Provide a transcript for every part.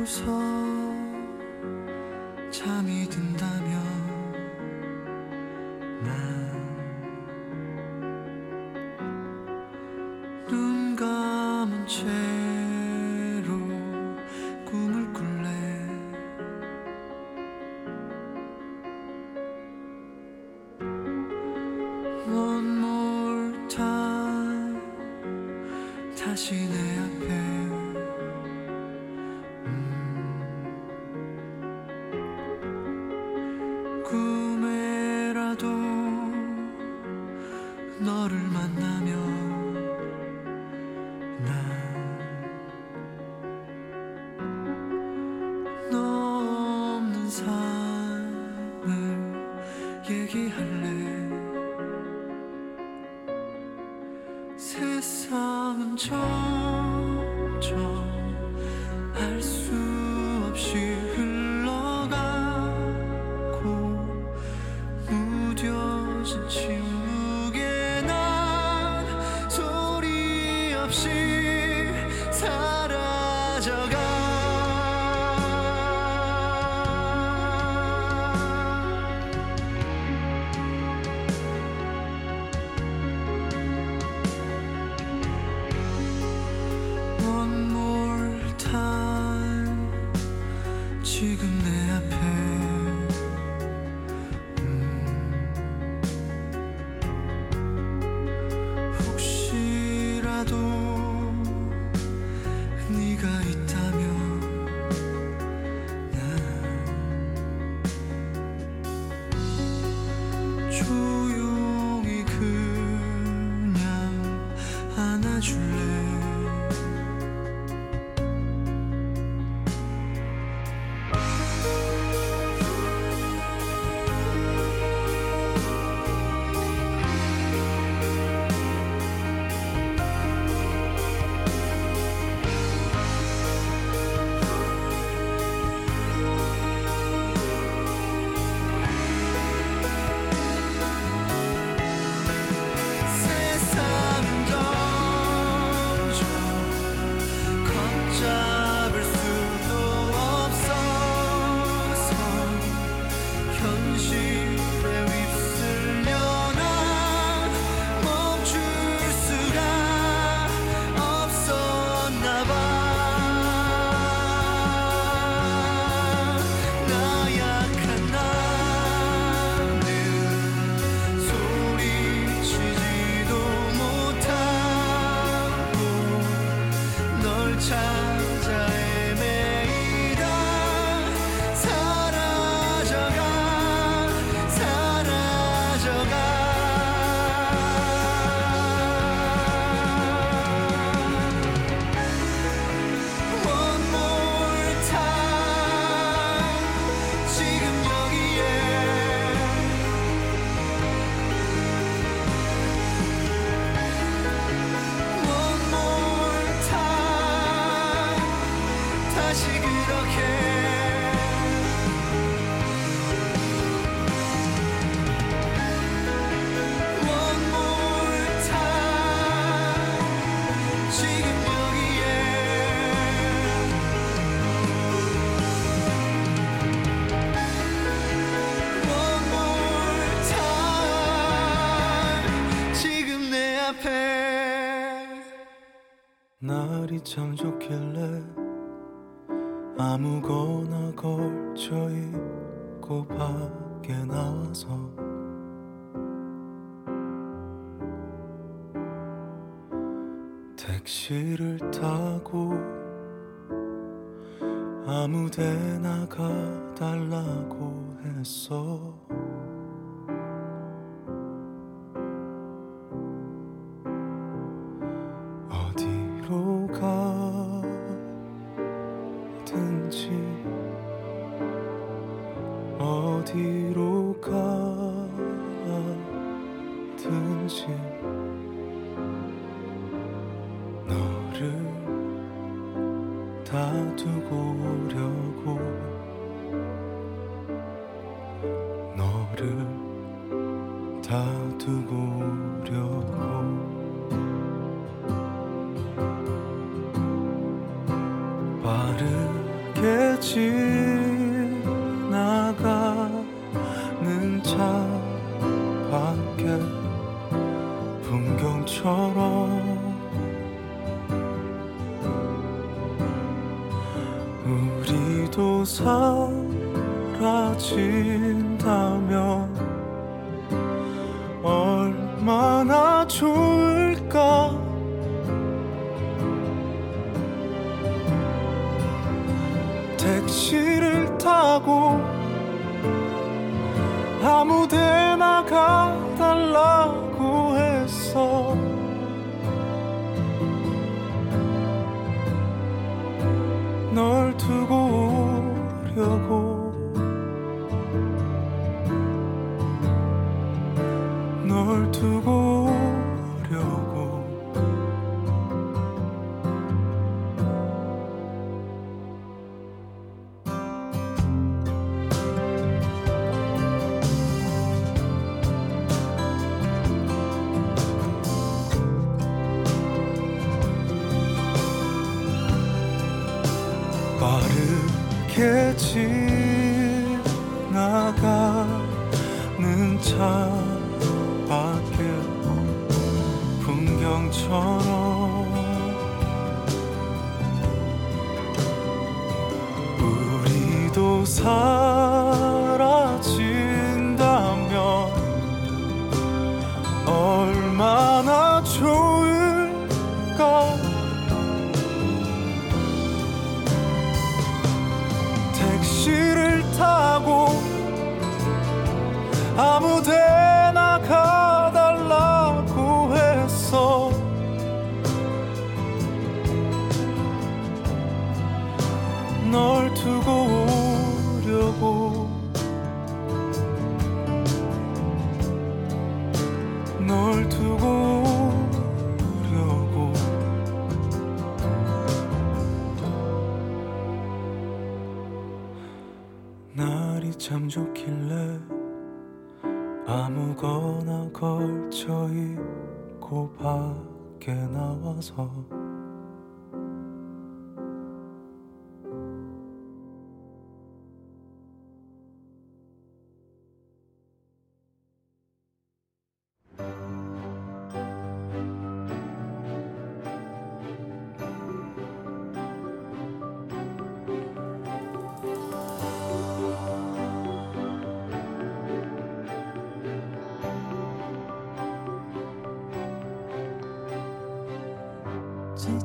无所谓。 날이 참 좋길래 아무거나 걸쳐 입고 밖에 나와서 택시를 타고 아무 데나 가달라고 했어. 두고 오려고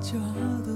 지쳐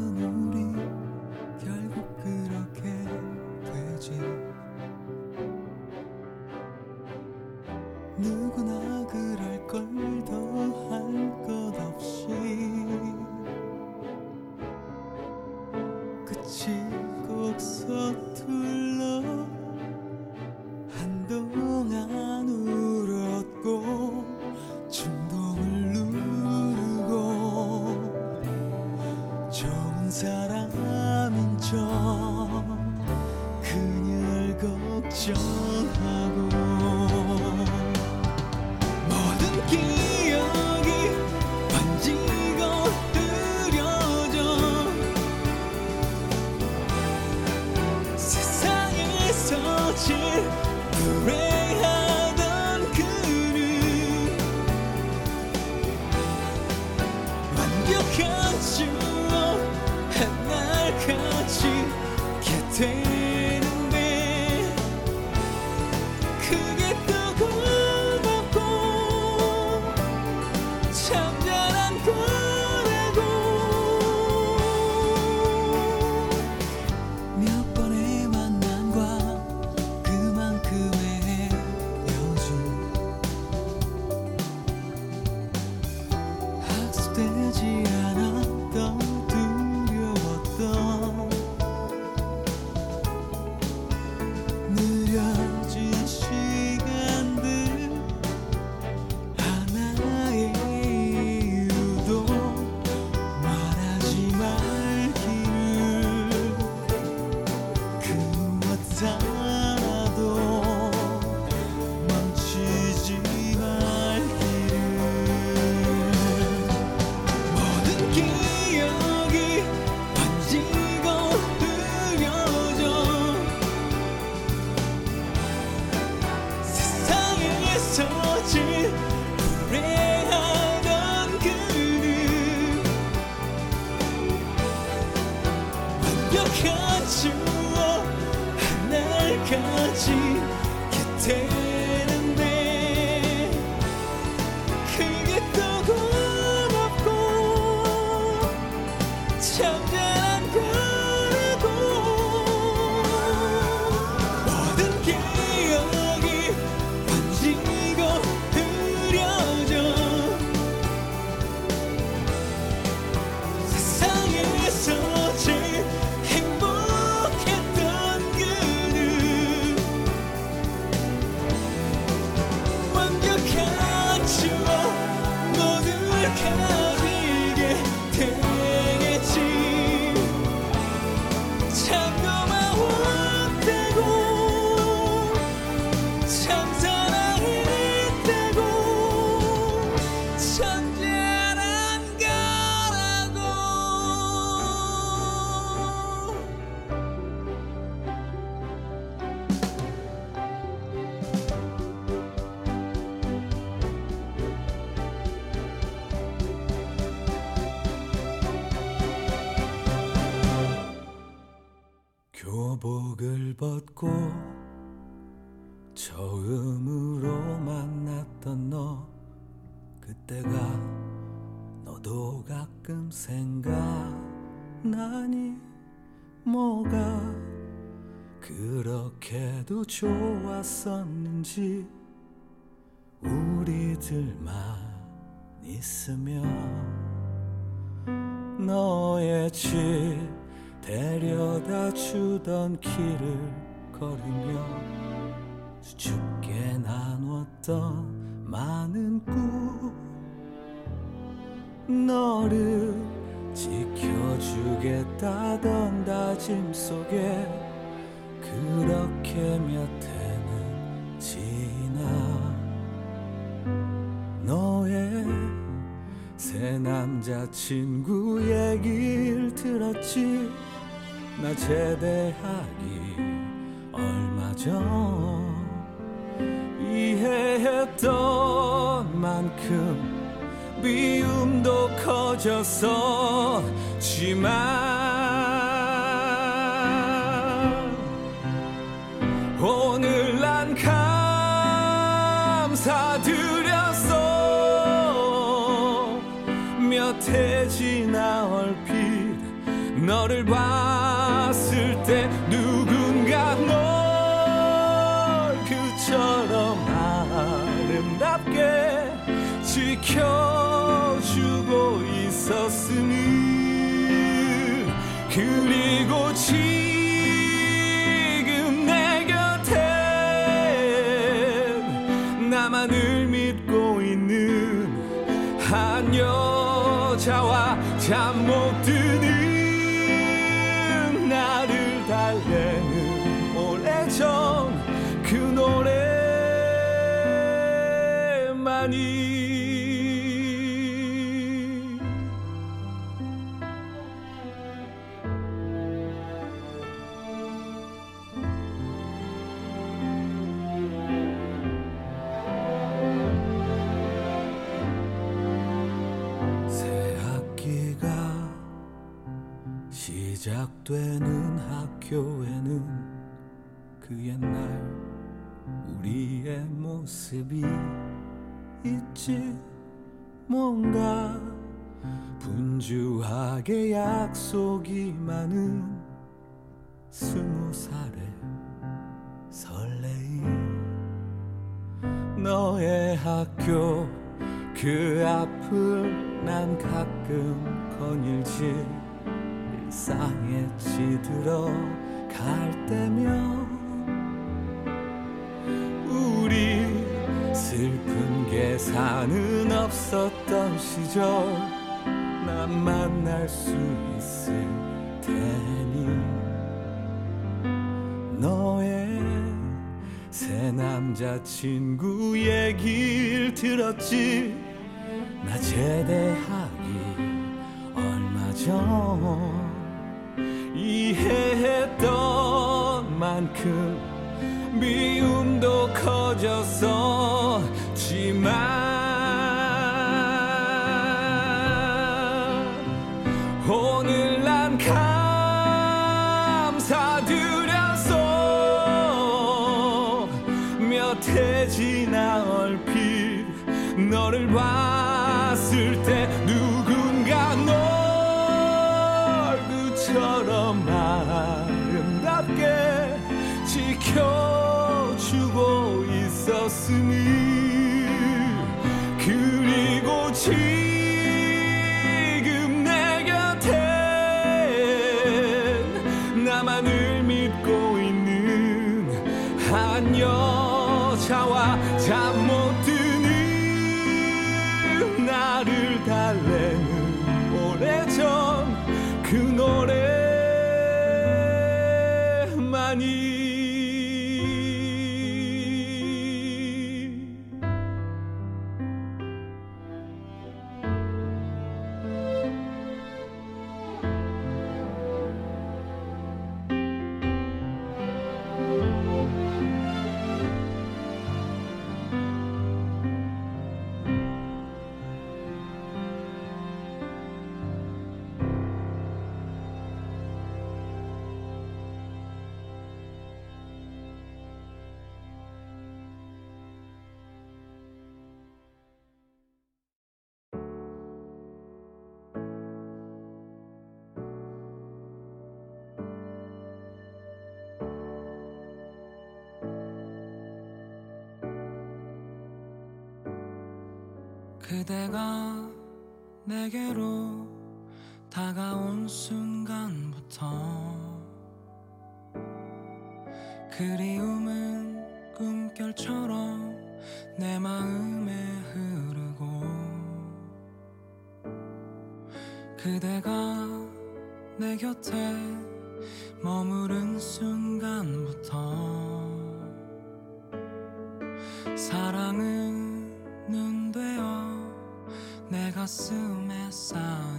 교복을 벗고 처음으로 만났던 너 그때가 너도 가끔 생각나니 뭐가 그렇게도 좋았었는지 우리들만 있으면 너의 집 데려다 주던 길을 걸으며 수줍게 나눴던 많은 꿈 너를 지켜주겠다던 다짐 속에 그렇게 몇 해는 지나. 너의 새 남자친구 얘길 들었지 나 제대하기 얼마 전 이해했던 만큼 미움도 커졌었지만 오늘 난 감사드렸어 몇 해 지나 얼핏 너를 봤 아름답게 지켜주고 있었으니 그리고 모습이 있지 뭔가 분주하게 약속이 많은 스무 살의 설레임. 너의 학교 그 앞을 난 가끔 거닐지 일상에 찌들어 갈 때면 우리 슬픈 계산은 없었던 시절. 난 만날 수 있을 테니. 너의 새 남자친구 얘길 들었지. 나 제대하기 얼마 전 이해했던 만큼 미움도 커졌었지만 오늘 그대가 내게로 다가온 순간부터 그리움은 꿈결처럼 내 마음에 흐르고 그대가 내 곁에 머무른 순간부터 사랑은 summer sound.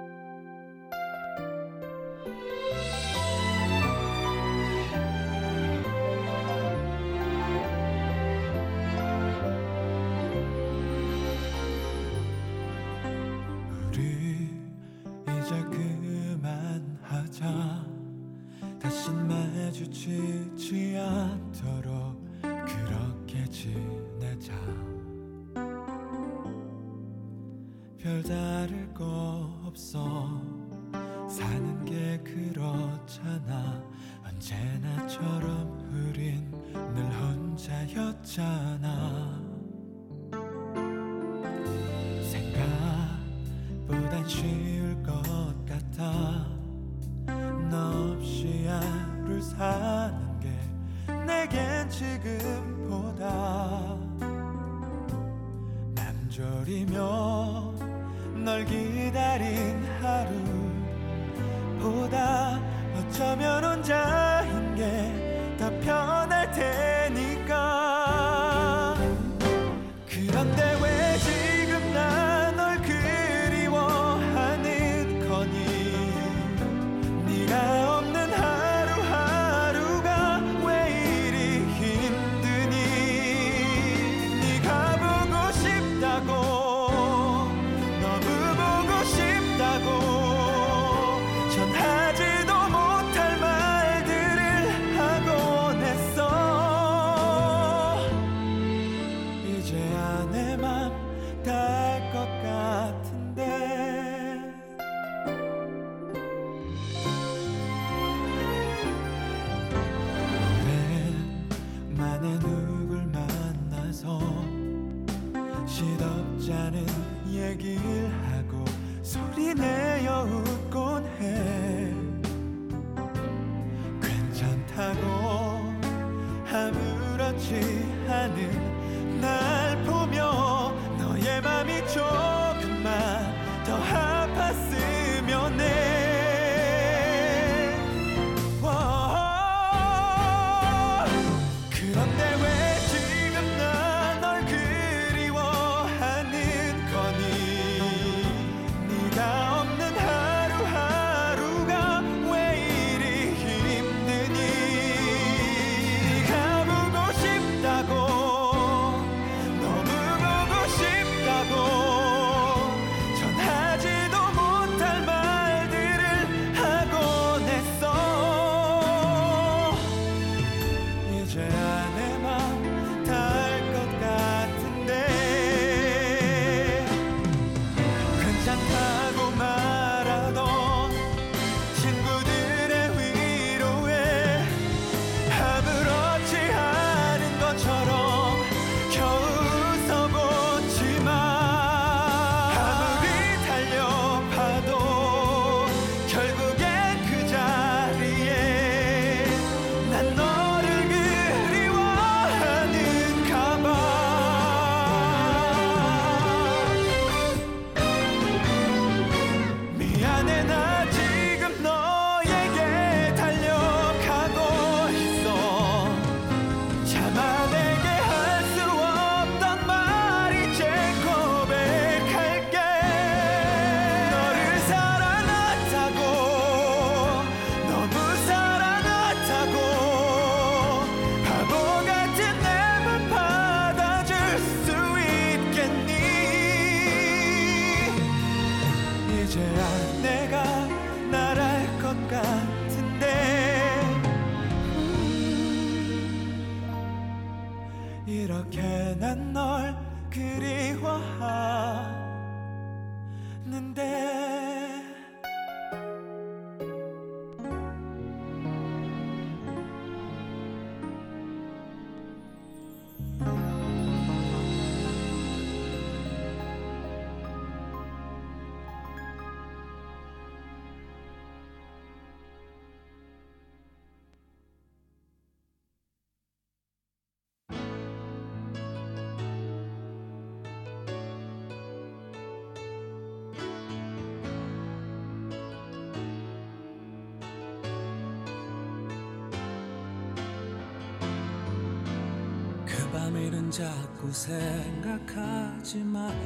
내일은 자꾸 생각하지 마요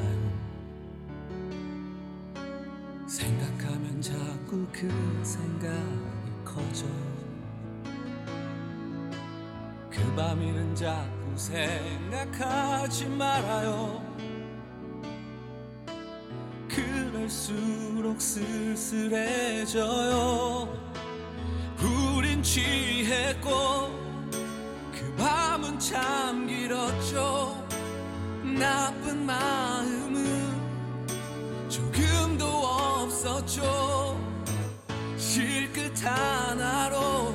생각하면 자꾸 그 생각이 커져. 그 밤이는 자꾸 생각하지 말아요. 그럴수록 쓸쓸해져요. 우린 취했고 그 밤은 참 나쁜 마음은 조금도 없었죠 실끝 하나로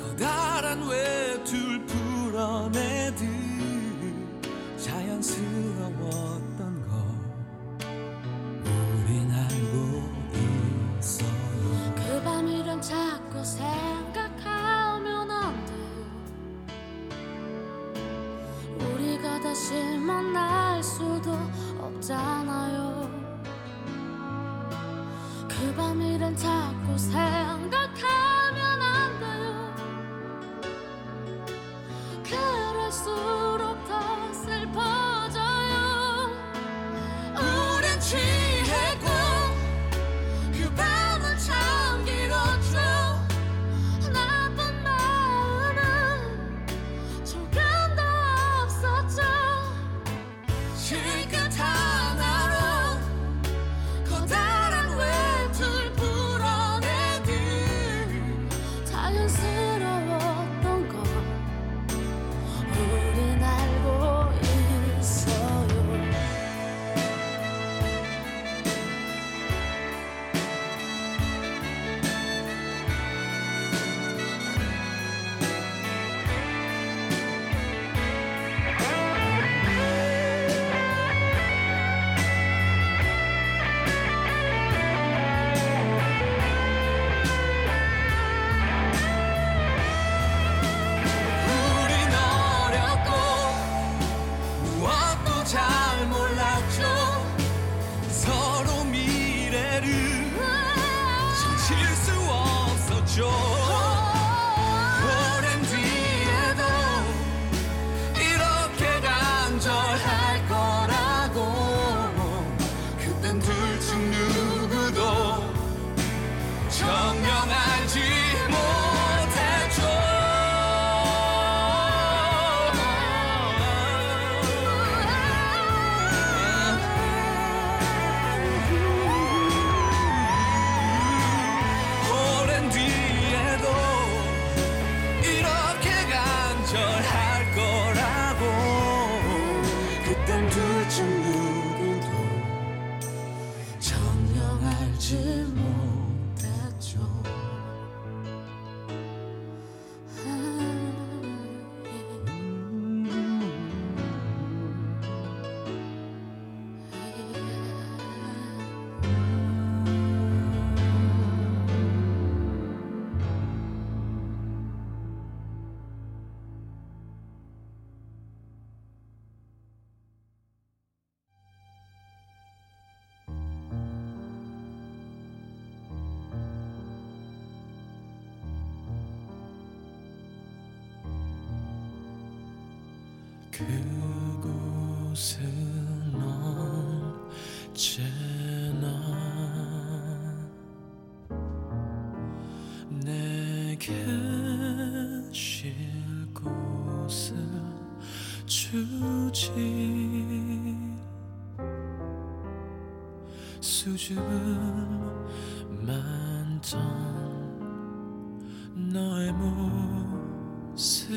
커다란 외투를 풀어내듯 자연스러웠던 걸 우린 알고 있어요. 그 밤 이런 자꾸 새 있잖아요. 그 밤 일은 자꾸 생각하면 안 돼요. 그럴 수 너의 모습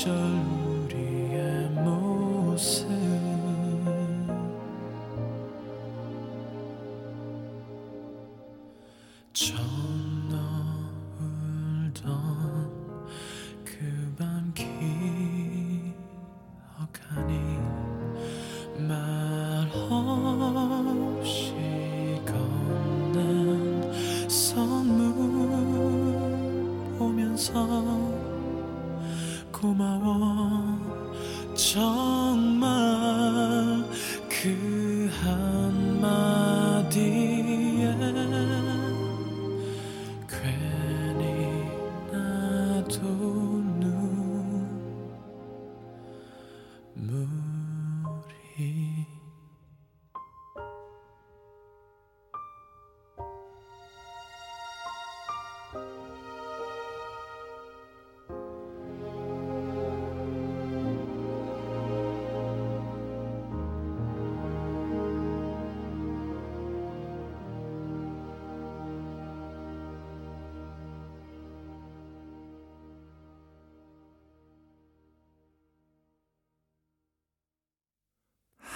시절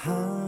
How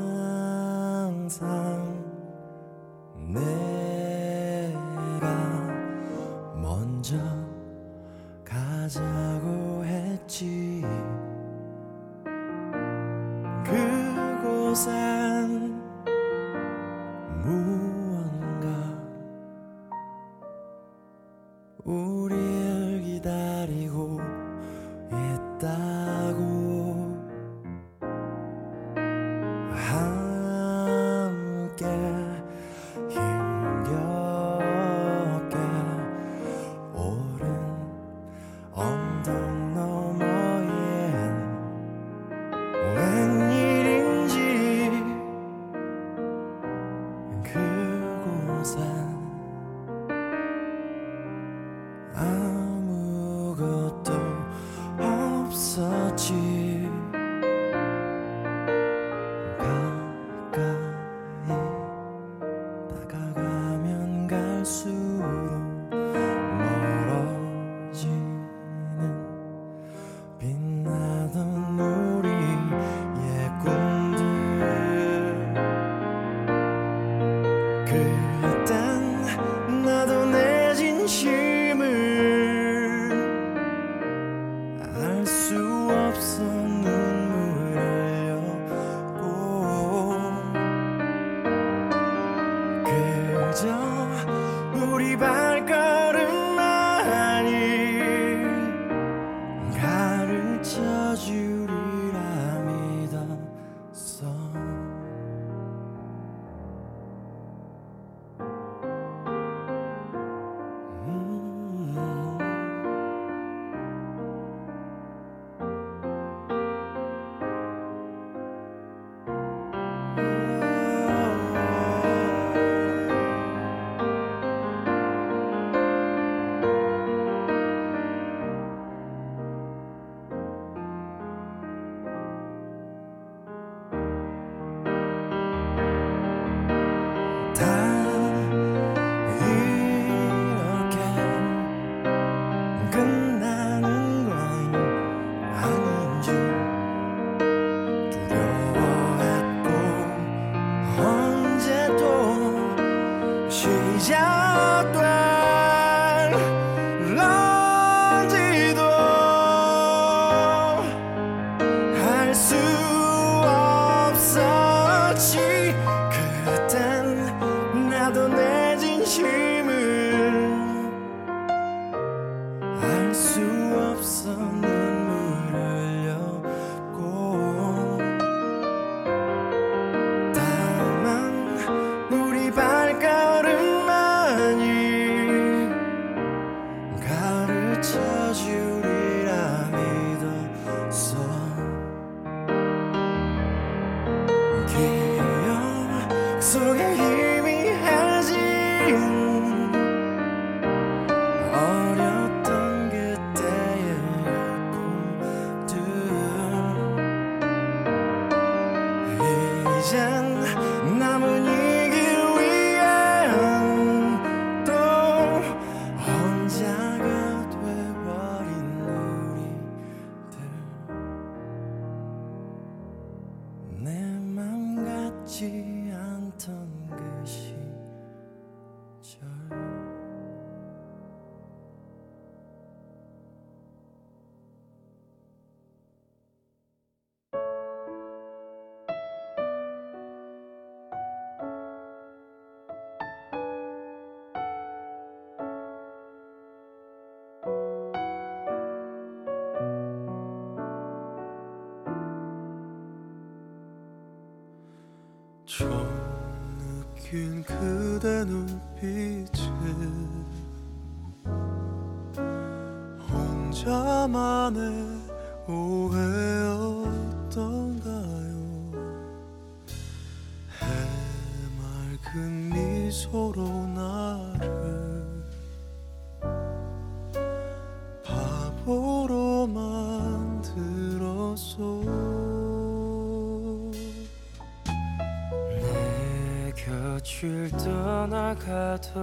내 곁을 떠나가던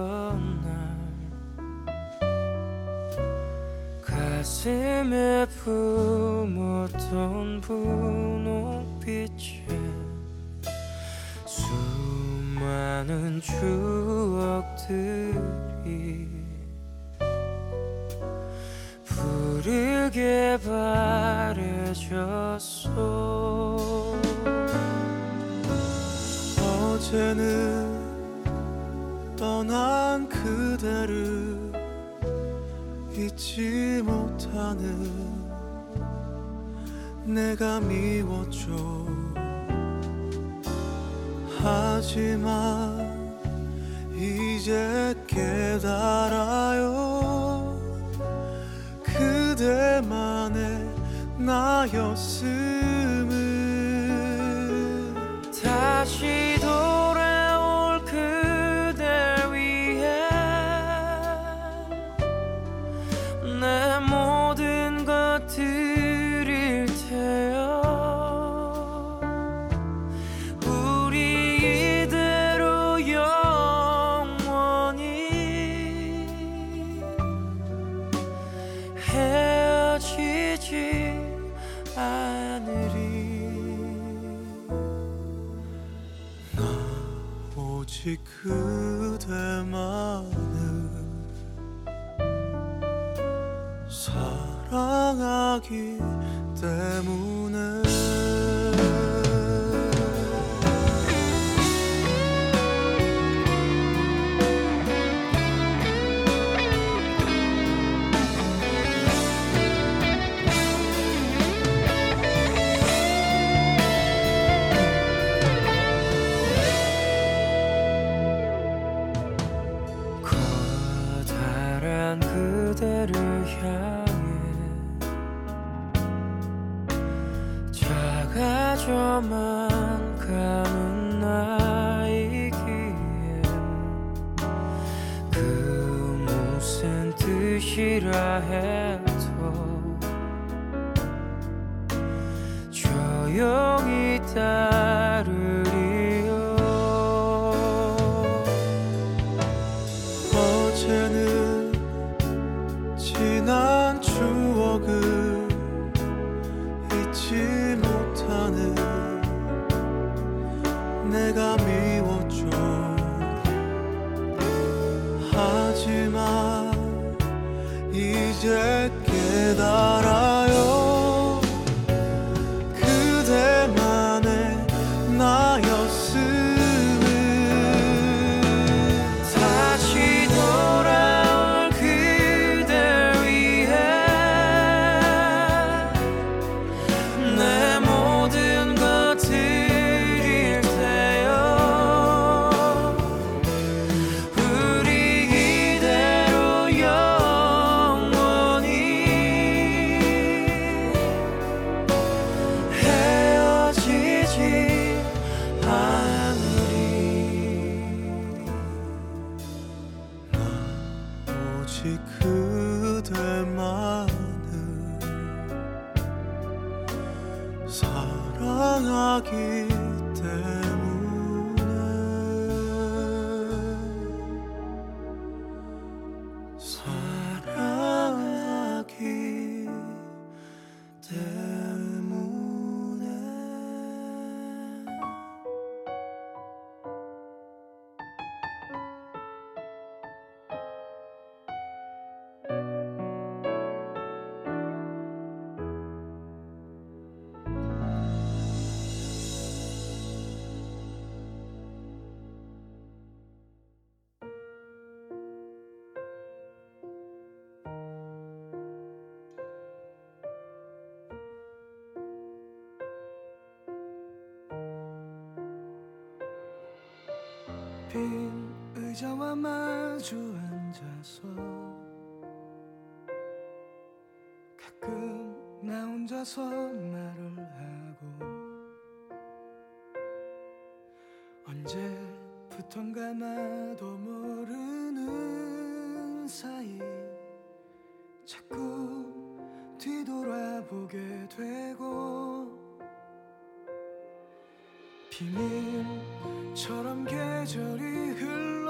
날 가슴에 품었던 분홍빛에 수많은 추억들이 부르게 바래졌어 어제는 떠난 그대를 잊지 못하는 내가 미웠죠 하지만 이제 깨달아요. 그대만의 나였음을 다시 그대만을 사랑하기 사랑하 마주 앉아서 가끔 나 혼자서 말을 하고 언제부턴가 나도 모르는 사이 자꾸 뒤돌아보게 되고 비밀처럼 계절이 흘러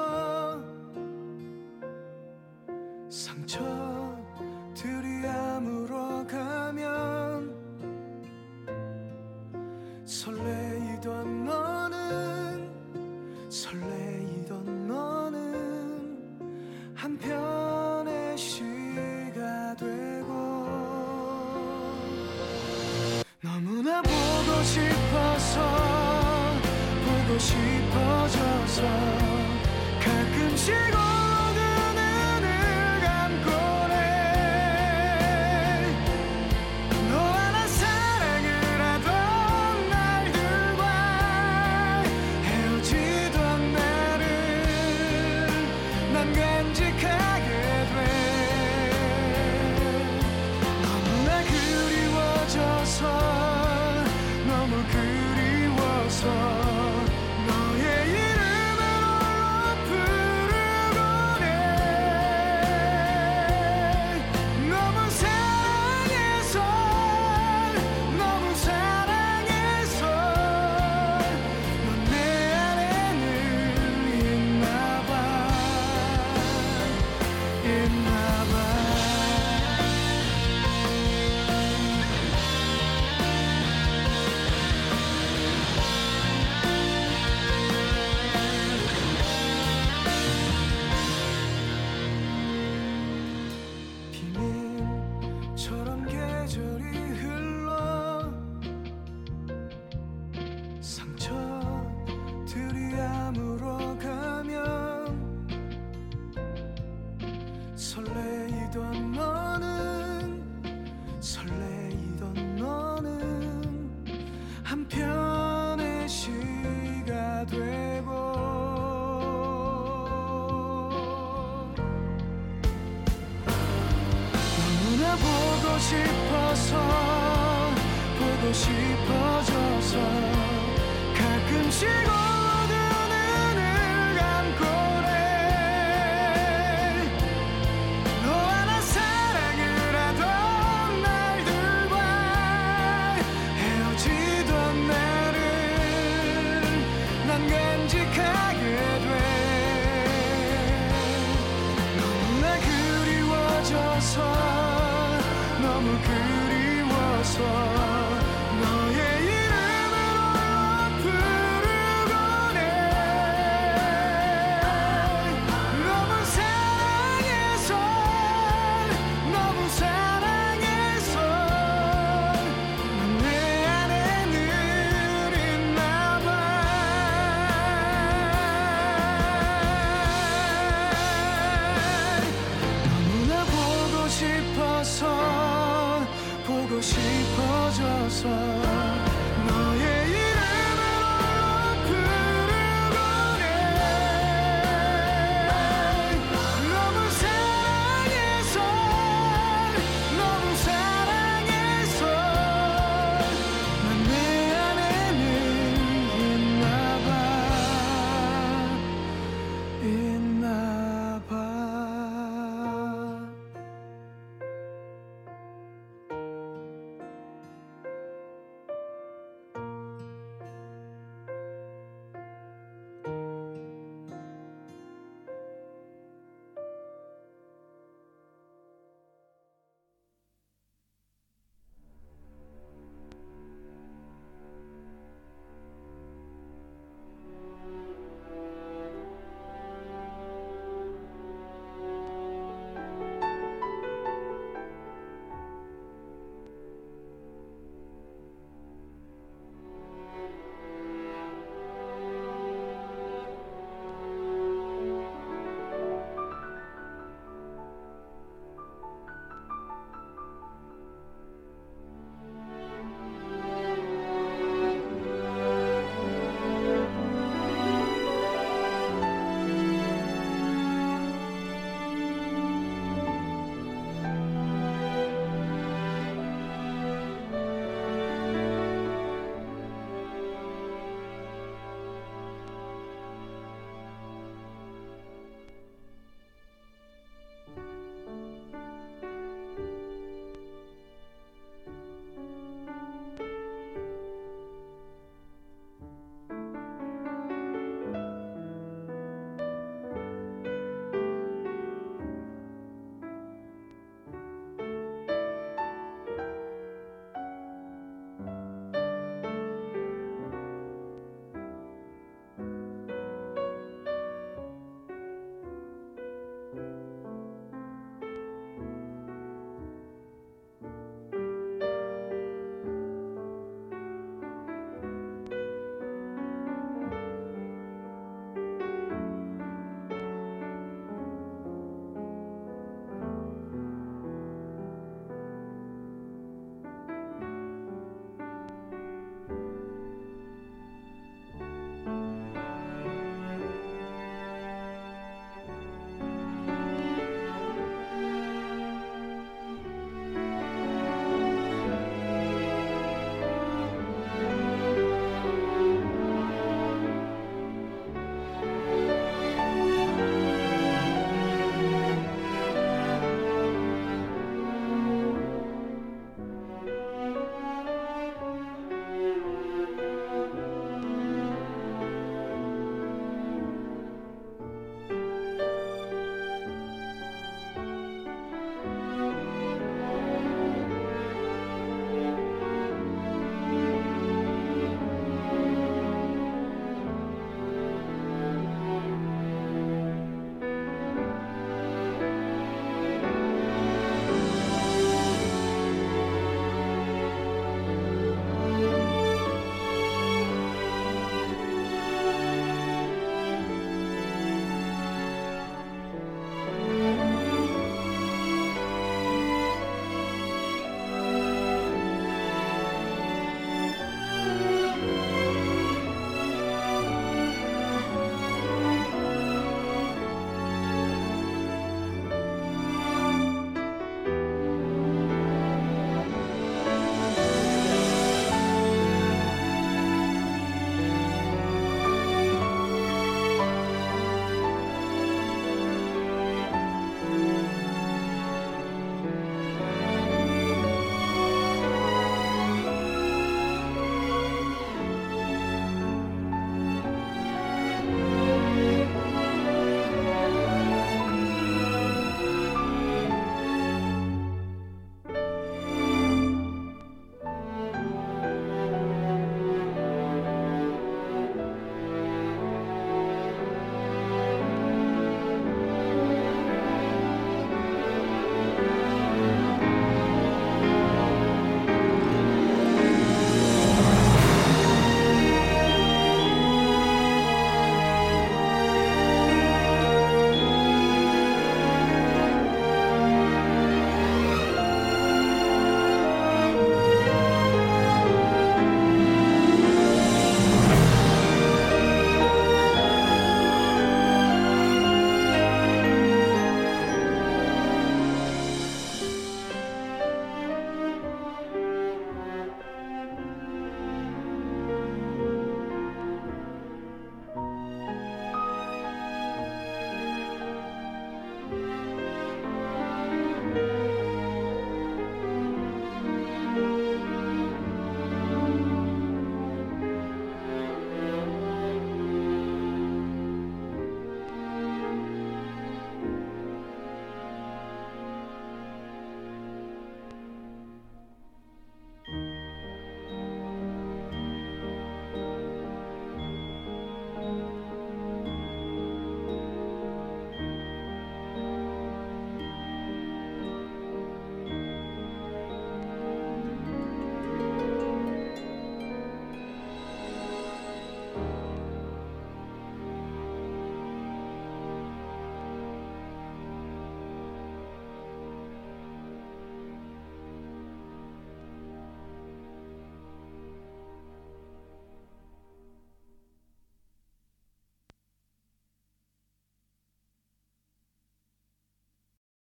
싶어져서 가끔씩